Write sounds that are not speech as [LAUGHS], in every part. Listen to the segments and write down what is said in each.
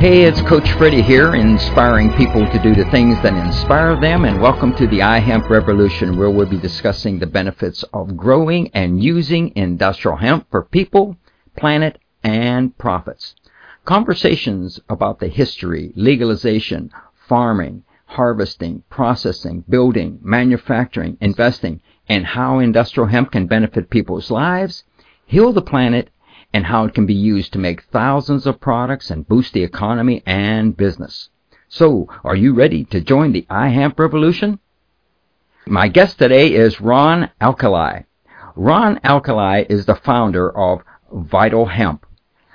Hey, it's Coach Freddie here, inspiring people to do the things that inspire them, and welcome to the iHemp Revolution, where we'll be discussing the benefits of growing and using industrial hemp for people, planet, and profits. Conversations about the history, legalization, farming, harvesting, processing, building, manufacturing, investing, and how industrial hemp can benefit people's lives, heal the planet, and how it can be used to make thousands of products and boost the economy and business. So, are you ready to join the iHemp revolution? My guest today is Ron Alcalay. Ron Alcalay is the founder of Vital Hemp.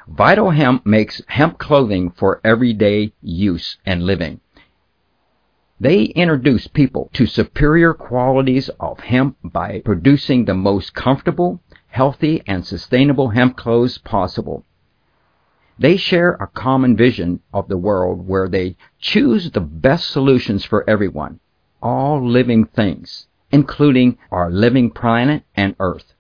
Vital Hemp makes hemp clothing for everyday use and living. They introduce people to superior qualities of hemp by producing the most comfortable, healthy, and sustainable hemp clothes possible. They share a common vision of the world where they choose the best solutions for everyone, all living things, including our living planet and Earth.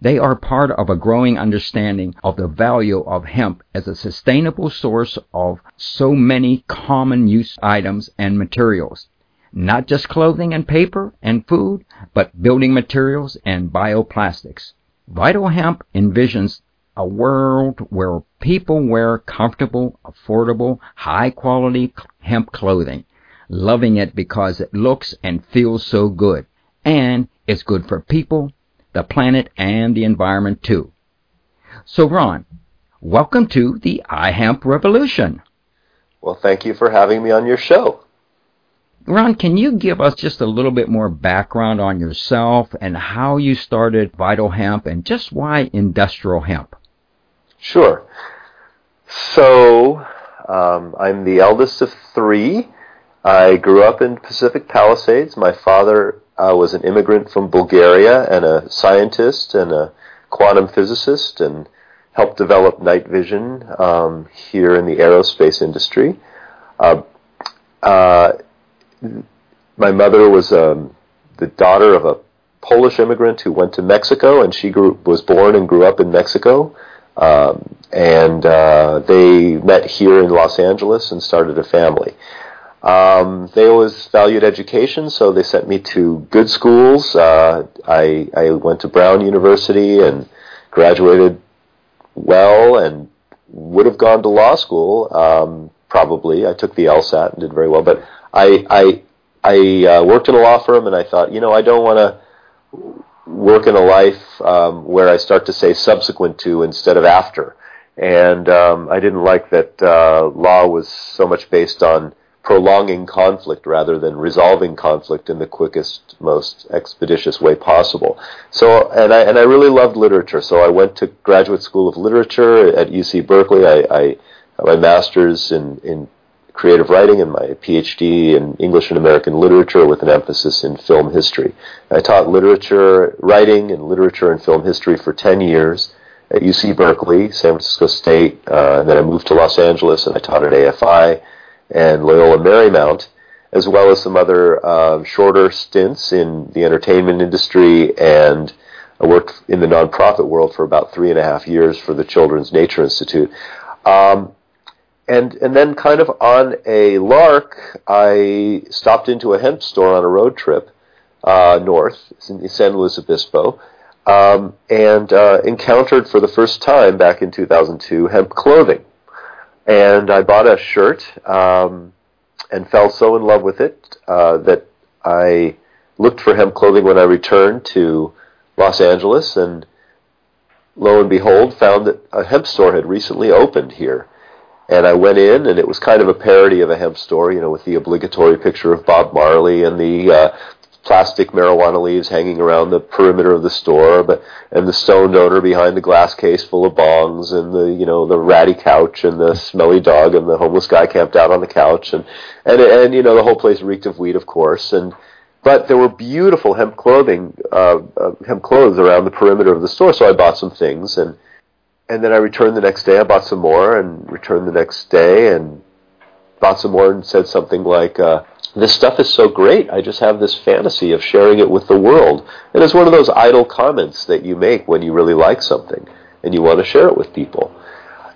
They are part of a growing understanding of the value of hemp as a sustainable source of so many common use items and materials, not just clothing and paper and food, but building materials and bioplastics. Vital Hemp envisions a world where people wear comfortable, affordable, high quality hemp clothing, loving it because it looks and feels so good, and it's good for people, the planet, and the environment too. So, Ron, welcome to the iHemp Revolution. Well, thank you for having me on your show. Ron, can you give us just a little bit more background on yourself and how you started Vital Hemp and just why industrial hemp? Sure. So, um, I'm the eldest of three. I grew up in Pacific Palisades. My father uh, was an immigrant from Bulgaria and a scientist and a quantum physicist and helped develop night vision um, here in the aerospace industry. Uh, uh, my mother was um, the daughter of a Polish immigrant who went to Mexico, and she grew, was born and grew up in Mexico. Um, and uh, they met here in Los Angeles and started a family. Um, they always valued education, so they sent me to good schools. Uh, I, I went to Brown University and graduated well, and would have gone to law school um, probably. I took the LSAT and did very well, but I I I uh, worked in a law firm, and I thought, you know, I don't want to work in a life um, where I start to say subsequent to instead of after. And um, I didn't like that uh, law was so much based on prolonging conflict rather than resolving conflict in the quickest, most expeditious way possible. So, and I and I really loved literature. So I went to graduate school of literature at UC Berkeley. I, I my master's in in creative writing and my PhD in English and American literature with an emphasis in film history. I taught literature writing and literature and film history for 10 years at UC Berkeley, San Francisco State, uh, and then I moved to Los Angeles and I taught at AFI and Loyola Marymount, as well as some other uh, shorter stints in the entertainment industry and I worked in the nonprofit world for about three and a half years for the Children's Nature Institute. Um, and and then kind of on a lark, I stopped into a hemp store on a road trip uh, north in San Luis Obispo, um, and uh, encountered for the first time back in 2002 hemp clothing, and I bought a shirt um, and fell so in love with it uh, that I looked for hemp clothing when I returned to Los Angeles, and lo and behold, found that a hemp store had recently opened here and I went in, and it was kind of a parody of a hemp store, you know, with the obligatory picture of Bob Marley and the uh, plastic marijuana leaves hanging around the perimeter of the store, but and the stone donor behind the glass case full of bongs, and the you know the ratty couch, and the smelly dog, and the homeless guy camped out on the couch, and and and you know the whole place reeked of weed, of course, and but there were beautiful hemp clothing, uh, uh, hemp clothes around the perimeter of the store, so I bought some things and and then I returned the next day. I bought some more and returned the next day and bought some more and said something like, uh, "This stuff is so great. I just have this fantasy of sharing it with the world." And it's one of those idle comments that you make when you really like something and you want to share it with people.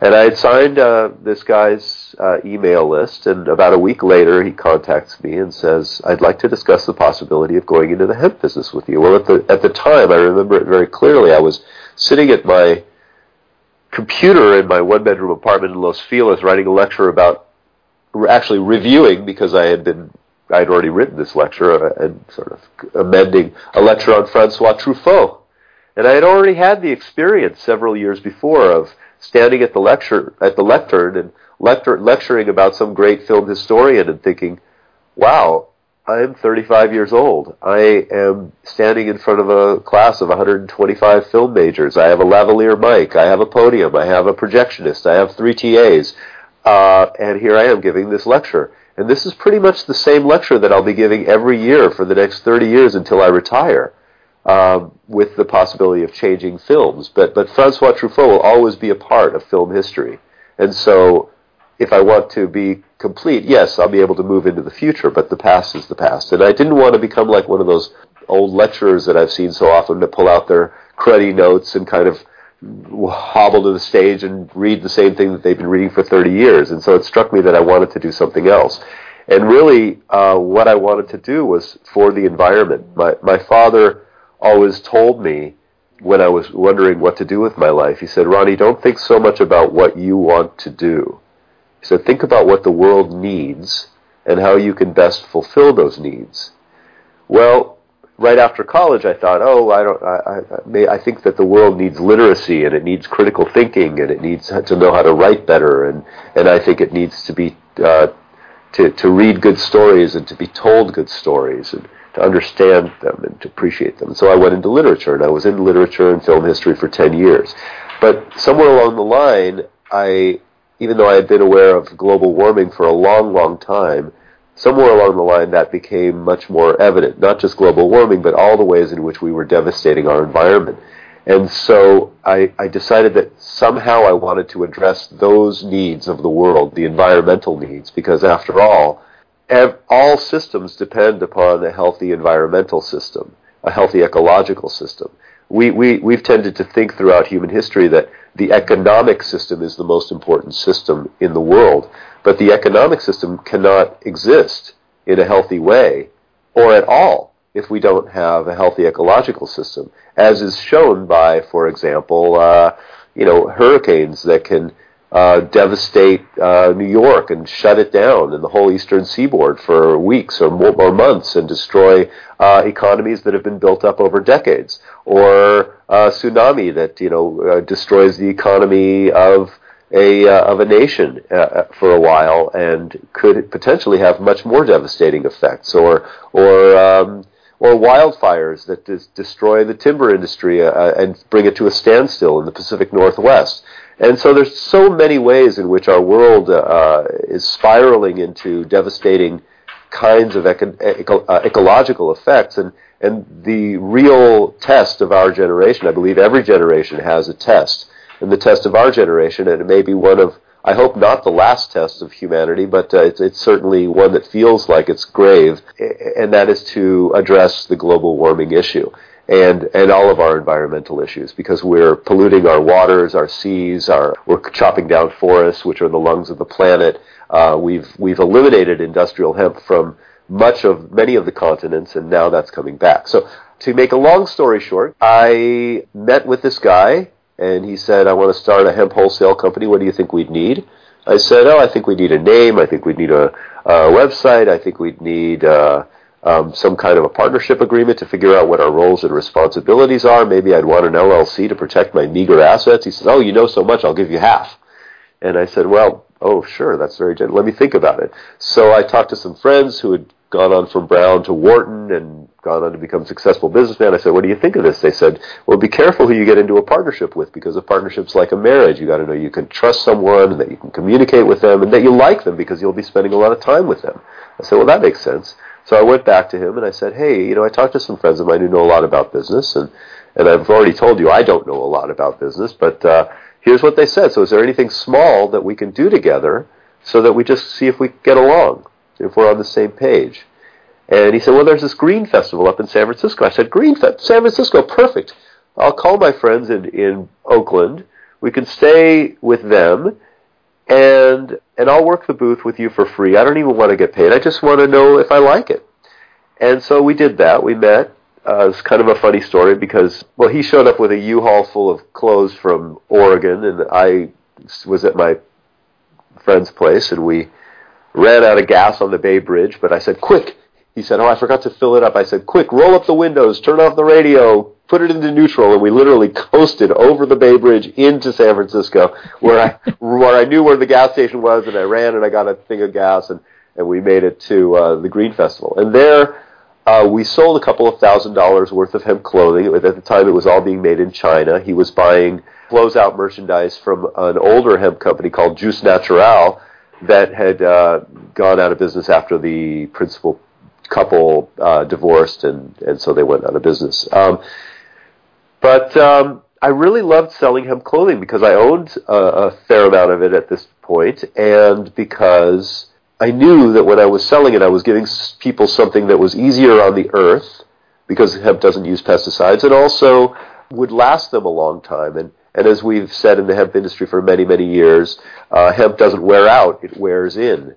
And I had signed uh, this guy's uh, email list, and about a week later, he contacts me and says, "I'd like to discuss the possibility of going into the hemp business with you." Well, at the at the time, I remember it very clearly. I was sitting at my computer in my one-bedroom apartment in Los Feliz, writing a lecture about, actually reviewing because I had been I had already written this lecture uh, and sort of amending a lecture on Francois Truffaut. And I had already had the experience several years before of standing at the lecture at the lectern and lecturing about some great film historian and thinking, "Wow, I'm 35 years old. I am standing in front of a class of 125 film majors. I have a lavalier mic. I have a podium. I have a projectionist. I have three TAs, uh, and here I am giving this lecture." And this is pretty much the same lecture that I'll be giving every year for the next 30 years until I retire, um, with the possibility of changing films. But, but Francois Truffaut will always be a part of film history. And so if I want to be complete, yes, I'll be able to move into the future, but the past is the past. And I didn't want to become like one of those old lecturers that I've seen so often to pull out their cruddy notes and kind of hobble to the stage and read the same thing that they've been reading for 30 years. And so it struck me that I wanted to do something else. And really, uh, what I wanted to do was for the environment. My, my father always told me when I was wondering what to do with my life, he said, Ronnie, don't think so much about what you want to do. Said, think about what the world needs and how you can best fulfill those needs. Well, right after college, I thought, oh, I don't, I, I, may, I think that the world needs literacy and it needs critical thinking and it needs to know how to write better and and I think it needs to be uh, to to read good stories and to be told good stories and to understand them and to appreciate them. So I went into literature and I was in literature and film history for ten years, but somewhere along the line, I even though I had been aware of global warming for a long, long time, somewhere along the line that became much more evident, not just global warming, but all the ways in which we were devastating our environment. And so I, I, decided that somehow I wanted to address those needs of the world, the environmental needs, because after all, ev- all systems depend upon a healthy environmental system, a healthy ecological system. We, we, we've tended to think throughout human history that the economic system is the most important system in the world. But the economic system cannot exist in a healthy way or at all if we don't have a healthy ecological system, as is shown by, for example, uh, you know, hurricanes that can uh, devastate uh, New York and shut it down and the whole eastern seaboard for weeks or, more, or months and destroy uh, economies that have been built up over decades, or a tsunami that you know uh, destroys the economy of a uh, of a nation uh, uh, for a while and could potentially have much more devastating effects, or or um, or wildfires that des- destroy the timber industry uh, uh, and bring it to a standstill in the Pacific Northwest. And so there's so many ways in which our world uh, is spiraling into devastating kinds of eco- eco- ecological effects, and and the real test of our generation, I believe every generation has a test and the test of our generation, and it may be one of, I hope not the last test of humanity, but uh, it's, it's certainly one that feels like it's grave, and that is to address the global warming issue and and all of our environmental issues because we're polluting our waters, our seas, our we're chopping down forests, which are the lungs of the planet. Uh, we've we've eliminated industrial hemp from much of many of the continents, and now that's coming back. So to make a long story short, I met with this guy and he said, I want to start a hemp wholesale company. What do you think we'd need? I said, Oh, I think we need a name. I think we'd need a, a website. I think we'd need uh, um, some kind of a partnership agreement to figure out what our roles and responsibilities are. Maybe I'd want an LLC to protect my meager assets. He says, Oh, you know so much, I'll give you half. And I said, Well, oh, sure, that's very gentle. Let me think about it. So I talked to some friends who had gone on from Brown to Wharton and gone on to become successful businessman. I said, "What do you think of this?" They said, "Well, be careful who you get into a partnership with because a partnership's like a marriage. You got to know you can trust someone and that you can communicate with them and that you like them because you'll be spending a lot of time with them." I said, "Well, that makes sense." So I went back to him and I said, "Hey, you know, I talked to some friends of mine who know a lot about business and and I've already told you I don't know a lot about business, but uh, here's what they said. So is there anything small that we can do together so that we just see if we get along, if we're on the same page?" And he said, well, there's this green festival up in San Francisco. I said, green Fe- San Francisco, perfect. I'll call my friends in, in Oakland. we can stay with them and and I'll work the booth with you for free. I don't even want to get paid. I just want to know if I like it. And so we did that. We met. Uh, it's kind of a funny story because well, he showed up with a U-Haul full of clothes from Oregon, and I was at my friend's place, and we ran out of gas on the Bay Bridge. But I said, "Quick!" He said, "Oh, I forgot to fill it up." I said, "Quick, roll up the windows, turn off the radio, put it into neutral, and we literally coasted over the Bay Bridge into San Francisco, where I [LAUGHS] where I knew where the gas station was, and I ran and I got a thing of gas, and and we made it to uh, the Green Festival, and there. Uh, we sold a couple of thousand dollars worth of hemp clothing. At the time, it was all being made in China. He was buying closeout merchandise from an older hemp company called Juice Natural that had uh, gone out of business after the principal couple uh, divorced, and, and so they went out of business. Um, but um, I really loved selling hemp clothing because I owned a, a fair amount of it at this point, and because I knew that when I was selling it, I was giving people something that was easier on the earth because hemp doesn't use pesticides, and also would last them a long time. And and as we've said in the hemp industry for many many years, uh, hemp doesn't wear out; it wears in.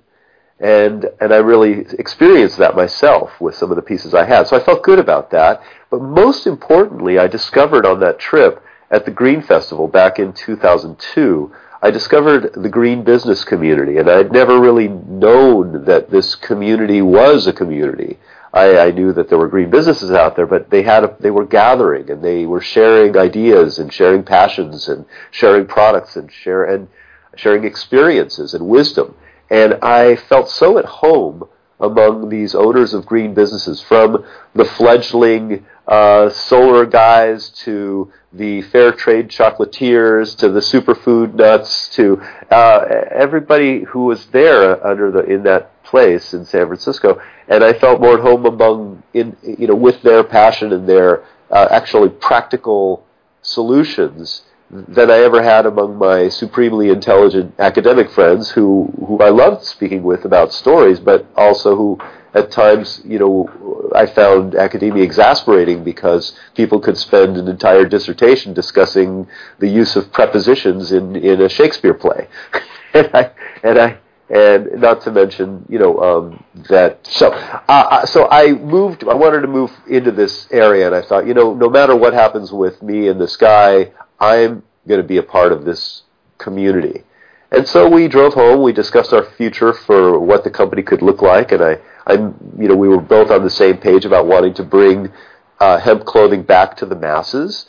And and I really experienced that myself with some of the pieces I had. So I felt good about that. But most importantly, I discovered on that trip at the Green Festival back in 2002, I discovered the green business community, and I'd never really known that this community was a community. I, I knew that there were green businesses out there, but they had a, they were gathering and they were sharing ideas and sharing passions and sharing products and share and sharing experiences and wisdom. And I felt so at home among these owners of green businesses, from the fledgling uh, solar guys to the fair trade chocolatiers to the superfood nuts to uh, everybody who was there under the in that place in San Francisco, and I felt more at home among in you know with their passion and their uh, actually practical solutions than I ever had among my supremely intelligent academic friends who, who I loved speaking with about stories, but also who at times, you know, I found academia exasperating because people could spend an entire dissertation discussing the use of prepositions in, in a Shakespeare play. [LAUGHS] and I, and I, and not to mention, you know, um, that. So, uh, so I moved. I wanted to move into this area, and I thought, you know, no matter what happens with me and this guy, I'm going to be a part of this community. And so we drove home. We discussed our future for what the company could look like, and I, I'm, you know, we were both on the same page about wanting to bring uh, hemp clothing back to the masses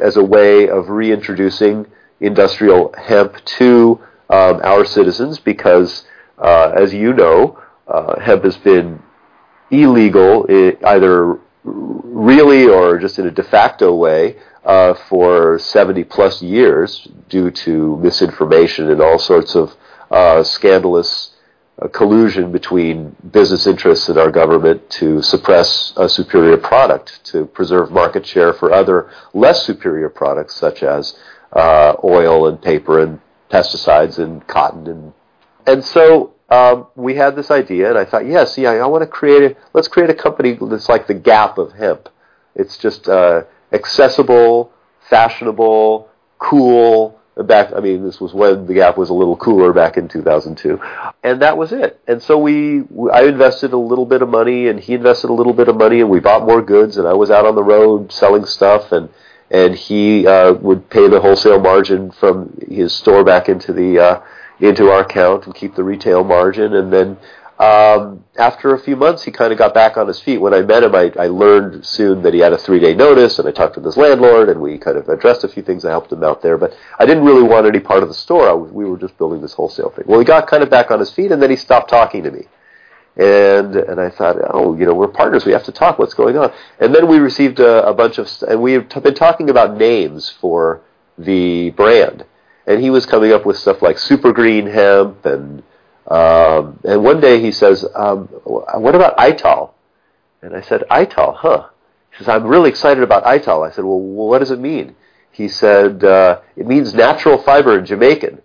as a way of reintroducing industrial hemp to um, our citizens, because, uh, as you know, uh, hemp has been illegal either really or just in a de facto way uh, for 70 plus years due to misinformation and all sorts of uh, scandalous uh, collusion between business interests and our government to suppress a superior product, to preserve market share for other less superior products such as uh, oil and paper and pesticides and cotton and and so um, we had this idea, and I thought, yes, yeah, I want to create a let's create a company that's like the Gap of hemp. It's just uh, accessible, fashionable, cool. Back, I mean, this was when the Gap was a little cooler back in 2002, and that was it. And so we, I invested a little bit of money, and he invested a little bit of money, and we bought more goods. And I was out on the road selling stuff, and and he uh, would pay the wholesale margin from his store back into the uh, into our account and keep the retail margin, and then um, after a few months, he kind of got back on his feet. When I met him, I, I learned soon that he had a three-day notice, and I talked to his landlord, and we kind of addressed a few things. I helped him out there, but I didn't really want any part of the store. Was, we were just building this wholesale thing. Well, he got kind of back on his feet, and then he stopped talking to me. And and I thought, oh, you know, we're partners. We have to talk. What's going on? And then we received a, a bunch of, and we've been talking about names for the brand. And he was coming up with stuff like Super Green Hemp and um, and one day he says, um, "What about Ital?" And I said, "Ital, huh?" He says, "I'm really excited about Ital." I said, "Well, what does it mean?" He said, uh, "It means natural fiber in Jamaican."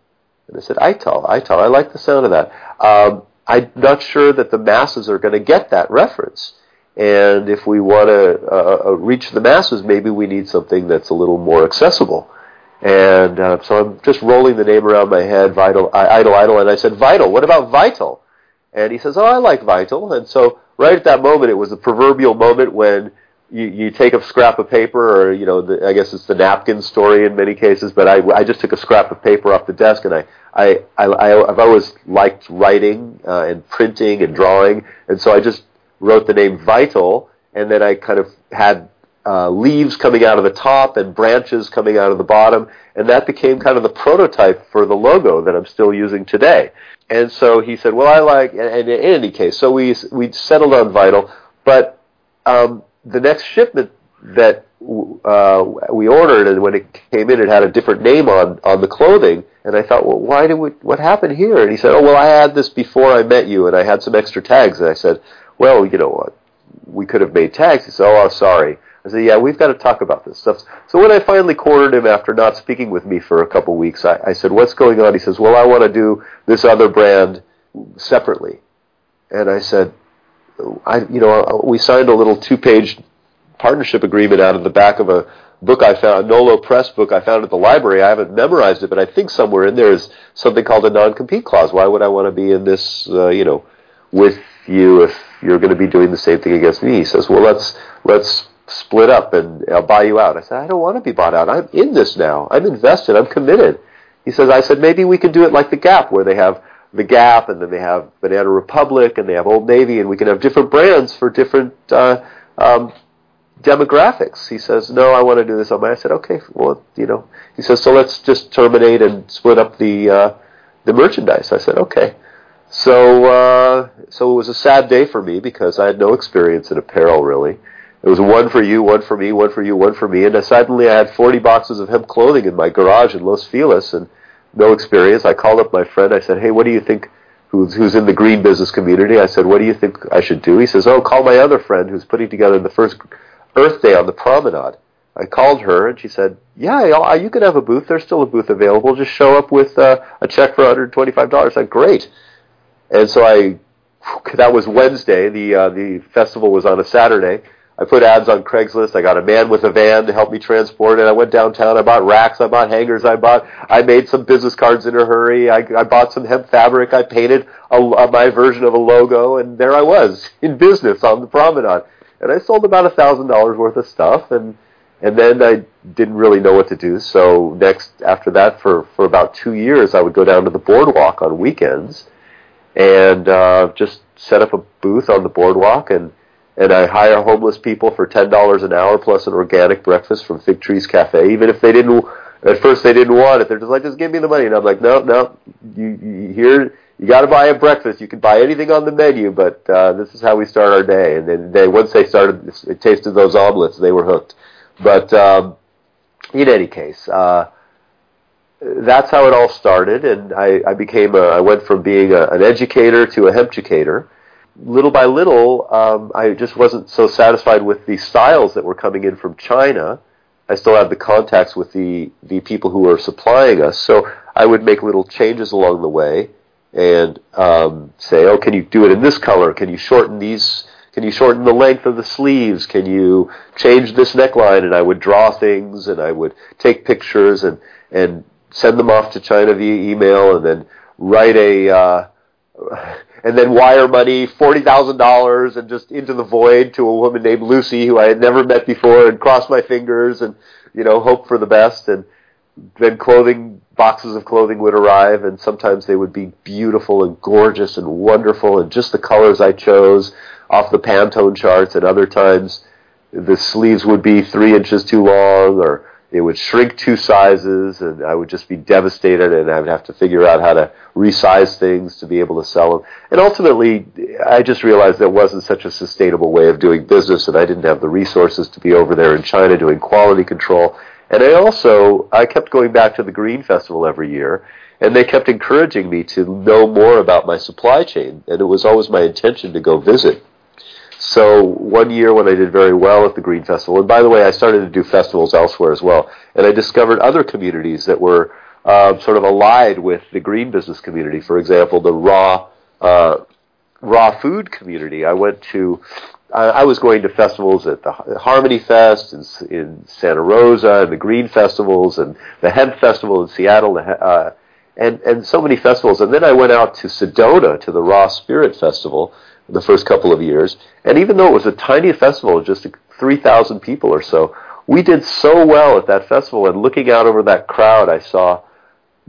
And I said, "Ital, Ital. I like the sound of that." Um, I'm not sure that the masses are going to get that reference. And if we want to uh, uh, reach the masses, maybe we need something that's a little more accessible. And uh, so I'm just rolling the name around my head, Vital, Idle, Idle, and I said, Vital, what about Vital? And he says, oh, I like Vital. And so right at that moment, it was the proverbial moment when you, you take a scrap of paper, or you know, the, I guess it's the napkin story in many cases. But I, I just took a scrap of paper off the desk, and I, I, I, I I've always liked writing uh, and printing and drawing, and so I just wrote the name Vital, and then I kind of had uh, leaves coming out of the top and branches coming out of the bottom, and that became kind of the prototype for the logo that I'm still using today. And so he said, "Well, I like." And, and in any case, so we we settled on Vital, but um, the next shipment that uh, we ordered, and when it came in, it had a different name on on the clothing. And I thought, well, why did we? What happened here? And he said, oh, well, I had this before I met you, and I had some extra tags. And I said, well, you know what? We could have made tags. He said, oh, sorry. I said, yeah, we've got to talk about this stuff. So when I finally cornered him after not speaking with me for a couple weeks, I, I said, what's going on? He says, well, I want to do this other brand separately. And I said, I, you know, we signed a little two-page partnership agreement out of the back of a book I found, a Nolo Press book I found at the library. I haven't memorized it, but I think somewhere in there is something called a non-compete clause. Why would I want to be in this, uh, you know, with you if you're going to be doing the same thing against me? He says, well, let's let's split up and I'll buy you out. I said, I don't want to be bought out. I'm in this now. I'm invested. I'm committed. He says, I said, maybe we could do it like the Gap, where they have the Gap, and then they have Banana Republic, and they have Old Navy, and we can have different brands for different uh, um, demographics. He says, no, I want to do this on my. I said, okay, well, you know. He says, so let's just terminate and split up the uh, the merchandise. I said, okay. So uh, so it was a sad day for me because I had no experience in apparel really. It was one for you, one for me, one for you, one for me, and suddenly I had 40 boxes of hemp clothing in my garage in Los Feliz and no experience. I called up my friend. I said, hey, what do you think? Who's, who's in the green business community? I said, what do you think I should do? He says, oh, call my other friend who's putting together the first Earth Day on the promenade. I called her and she said, "Yeah, you can have a booth. There's still a booth available. Just show up with uh, a check for $125." I said, "Great." And so I, [LAUGHS] that was Wednesday. The uh, the festival was on a Saturday. I put ads on Craigslist. I got a man with a van to help me transport it. I went downtown. I bought racks. I bought hangers. I bought. I made some business cards in a hurry. I, I bought some hemp fabric. I painted a, a, my version of a logo, and there I was [LAUGHS] in business on the promenade and I sold about a thousand dollars worth of stuff, and and then I didn't really know what to do. So next, after that, for for about two years, I would go down to the boardwalk on weekends, and uh, just set up a booth on the boardwalk, and and I hire homeless people for ten dollars an hour plus an organic breakfast from Fig Trees Cafe, even if they didn't. At first, they didn't want it. They're just like, just give me the money, and I'm like, no, no, you, you here you got to buy a breakfast. You can buy anything on the menu, but uh, this is how we start our day. And then they once they started it tasted those omelets, they were hooked. But um, in any case, uh, that's how it all started. And I, I became a, I went from being a, an educator to a hemp-educator. Little by little, um, I just wasn't so satisfied with the styles that were coming in from China. I still had the contacts with the the people who were supplying us, so I would make little changes along the way and um, say, oh, can you do it in this color? Can you shorten these? Can you shorten the length of the sleeves? Can you change this neckline? And I would draw things, and I would take pictures and and send them off to China via email, and then write a. Uh, [LAUGHS] and then wire money, forty thousand dollars, and just into the void to a woman named Lucy who I had never met before, and cross my fingers and you know hope for the best. And then clothing boxes of clothing would arrive, and sometimes they would be beautiful and gorgeous and wonderful, and just the colors I chose off the Pantone charts. And other times, the sleeves would be three inches too long, or it would shrink two sizes, and I would just be devastated, and I would have to figure out how to resize things to be able to sell them. And ultimately, I just realized that wasn't such a sustainable way of doing business, and I didn't have the resources to be over there in China doing quality control. And I also I kept going back to the Green Festival every year, and they kept encouraging me to know more about my supply chain, and it was always my intention to go visit. So one year when I did very well at the Green Festival, and by the way, I started to do festivals elsewhere as well, and I discovered other communities that were uh, sort of allied with the green business community. For example, the raw uh, raw food community. I went to I, was going to festivals at the Harmony Fest in, in Santa Rosa and the Green Festivals and the Hemp Festival in Seattle. Uh, and, and so many festivals. And then I went out to Sedona to the Raw Spirit Festival the first couple of years. And even though it was a tiny festival, just 3,000 people or so, we did so well at that festival. And looking out over that crowd, I saw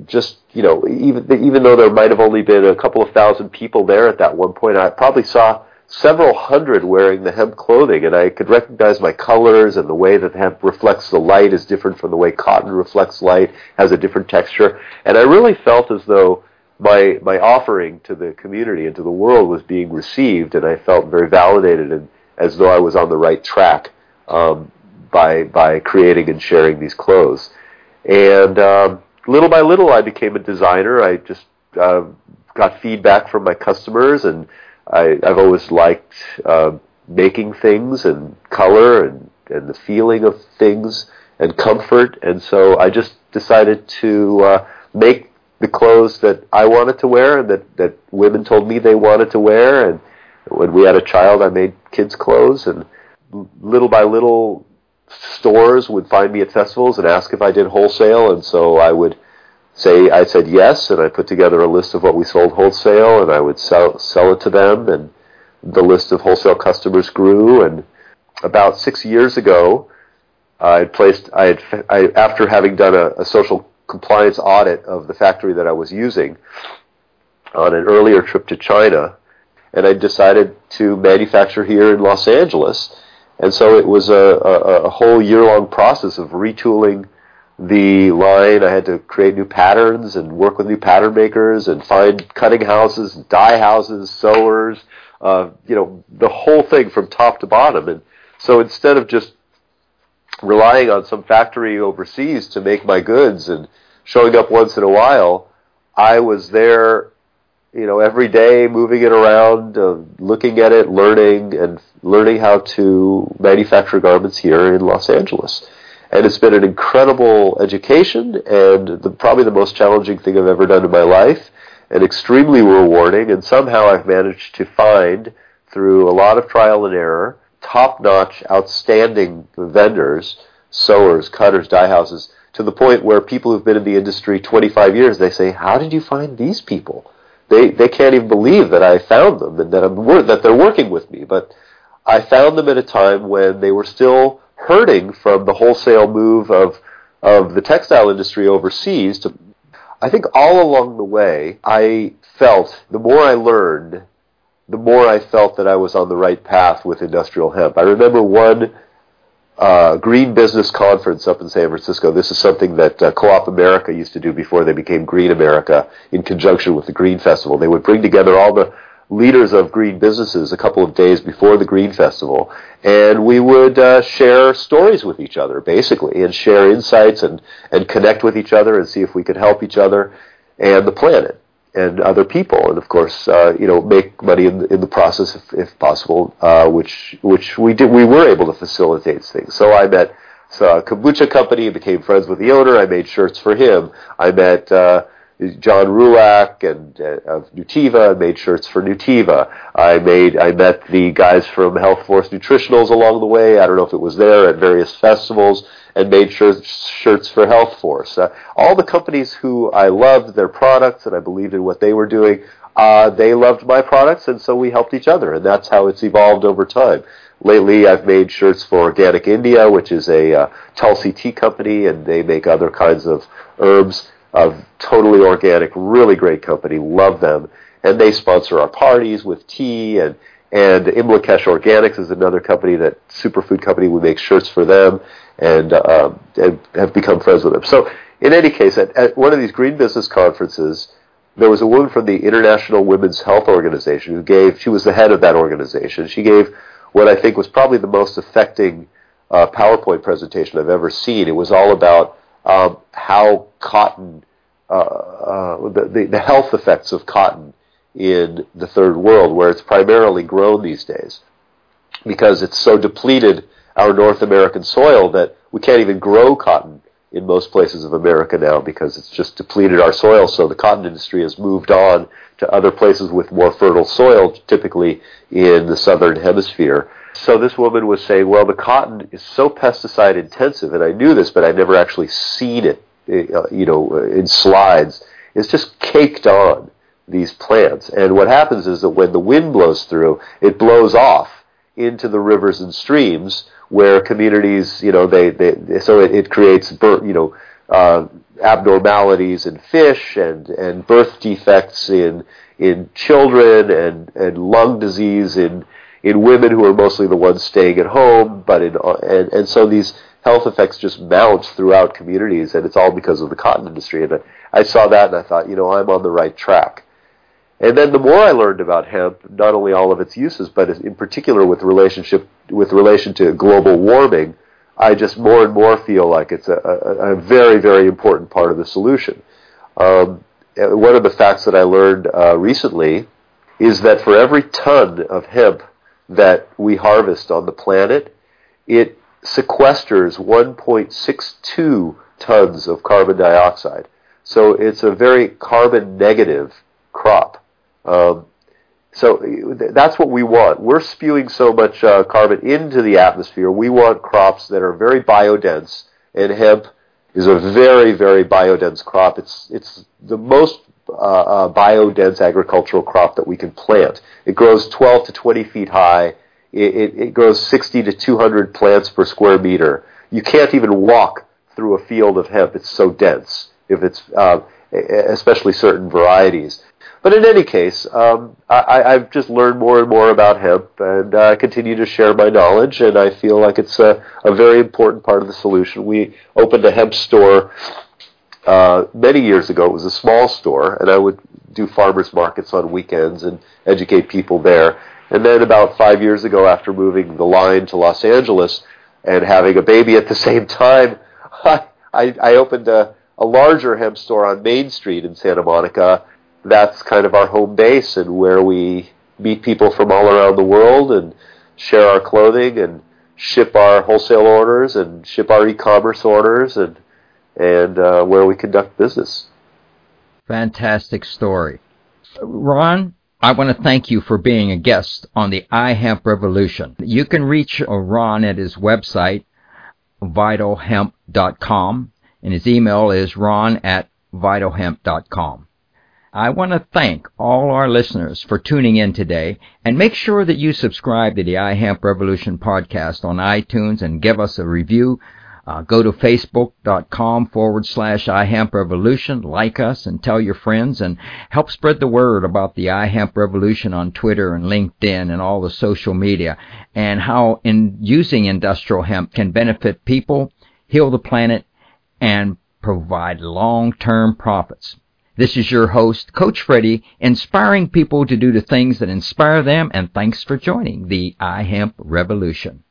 just, you know, even, even though there might have only been a couple of thousand people there at that one point, I probably saw several hundred wearing the hemp clothing, and I could recognize my colors and the way that hemp reflects the light is different from the way cotton reflects light, has a different texture, and I really felt as though my my offering to the community and to the world was being received, and I felt very validated and as though I was on the right track um, by by creating and sharing these clothes, and um, little by little I became a designer. I just uh, got feedback from my customers and I, I've always liked uh, making things and color and, and the feeling of things and comfort, and so I just decided to uh, make the clothes that I wanted to wear and that, that women told me they wanted to wear. And when we had a child, I made kids' clothes, and little by little, stores would find me at festivals and ask if I did wholesale, and so I would say I said yes, and I put together a list of what we sold wholesale, and I would sell sell it to them, and the list of wholesale customers grew. And about six years ago, I had placed I had I, after having done a, a social compliance audit of the factory that I was using on an earlier trip to China, and I decided to manufacture here in Los Angeles. And so it was a, a, a whole year long process of retooling the line. I had to create new patterns and work with new pattern makers and find cutting houses, dye houses, sewers, uh, you know, the whole thing from top to bottom. And so instead of just relying on some factory overseas to make my goods and showing up once in a while, I was there, you know, every day, moving it around, uh, looking at it, learning, and learning how to manufacture garments here in Los Angeles and it's been an incredible education and the, probably the most challenging thing I've ever done in my life and extremely rewarding. And somehow I've managed to find through a lot of trial and error top-notch outstanding vendors sewers cutters dye houses to the point where people who've been in the industry 25 years they say how did you find these people? They they can't even believe that I found them and that I'm that they're working with me. But I found them at a time when they were still hurting from the wholesale move of of the textile industry overseas to I think all along the way I felt the more I learned the more I felt that I was on the right path with industrial hemp. I remember one uh, Green Business Conference up in San Francisco. This is something that uh, Co-op America used to do before they became Green America in conjunction with the Green Festival. They would bring together all the leaders of green businesses a couple of days before the Green Festival, and we would uh, share stories with each other, basically, and share insights and, and connect with each other and see if we could help each other and the planet and other people, and of course, uh, you know, make money in, in the process if, if possible, uh, which which we did. We were able to facilitate things. So I met a kombucha company, became friends with the owner. I made shirts for him. I met. John Roulac and uh, of Nutiva made shirts for Nutiva. I made I met the guys from Health Force Nutritionals along the way. I don't know if it was there at various festivals and made shirts shirts for Health Force. Uh, all the companies who I loved their products and I believed in what they were doing, uh, they loved my products and so we helped each other and that's how it's evolved over time. Lately, I've made shirts for Organic India, which is a uh, Tulsi tea company, and they make other kinds of herbs of totally organic, really great company. Love them, and they sponsor our parties with tea and and Imlakesh Organics is another company that superfood company. We make shirts for them and, uh, and have become friends with them. So in any case, at, at one of these green business conferences, there was a woman from the International Women's Health Organization who gave. She was the head of that organization. She gave what I think was probably the most affecting uh, PowerPoint presentation I've ever seen. It was all about um, how cotton, uh, uh, the, the health effects of cotton in the third world, where it's primarily grown these days, because it's so depleted our North American soil that we can't even grow cotton in most places of America now because it's just depleted our soil. So the cotton industry has moved on to other places with more fertile soil, typically in the southern hemisphere. So this woman was saying, well, the cotton is so pesticide intensive, and I knew this, but I'd never actually seen it, uh, you know, in slides. It's just caked on these plants. And what happens is that when the wind blows through, it blows off into the rivers and streams where communities, you know, they, they so it, it creates, you know, uh, abnormalities in fish and, and birth defects in in children and, and lung disease in in women who are mostly the ones staying at home, but in and, and so these health effects just mount throughout communities, and it's all because of the cotton industry. And I, I saw that, and I thought, you know, I'm on the right track. And then the more I learned about hemp, not only all of its uses, but in particular with relationship with relation to global warming, I just more and more feel like it's a, a, a very, very important part of the solution. Um, one of the facts that I learned uh, recently is that for every ton of hemp that we harvest on the planet, it sequesters 1.62 tons of carbon dioxide. So it's a very carbon negative crop. Um, so that's what we want. We're spewing so much uh, carbon into the atmosphere. We want crops that are very biodense, and hemp is a very, very biodense crop. It's it's the most uh, uh, biodense agricultural crop that we can plant. It grows 12 to 20 feet high. It, it, it grows 60 to 200 plants per square meter. You can't even walk through a field of hemp. It's so dense. If it's uh, especially certain varieties. But in any case, um, I, I've just learned more and more about hemp, and I uh, continue to share my knowledge, and I feel like it's a, a very important part of the solution. We opened a hemp store uh, many years ago. It was a small store, and I would do farmers markets on weekends and educate people there. And then about five years ago, after moving the line to Los Angeles and having a baby at the [LAUGHS] same time, I, I, I opened a, a larger hemp store on Main Street in Santa Monica that's kind of our home base and where we meet people from all around the world and share our clothing and ship our wholesale orders and ship our e-commerce orders and and uh, where we conduct business. Fantastic story, Ron. I want to thank you for being a guest on the iHemp Revolution. You can reach Ron at his website, vitalhemp.com, and his email is ron at vitalhemp.com. I want to thank all our listeners for tuning in today and make sure that you subscribe to the iHemp Revolution podcast on iTunes and give us a review. Uh, go to facebook.com forward slash iHemp Revolution, like us and tell your friends and help spread the word about the iHemp Revolution on Twitter and LinkedIn and all the social media and how in using industrial hemp can benefit people, heal the planet, and provide long-term profits. This is your host, Coach Freddie, inspiring people to do the things that inspire them, and thanks for joining the iHemp Revolution.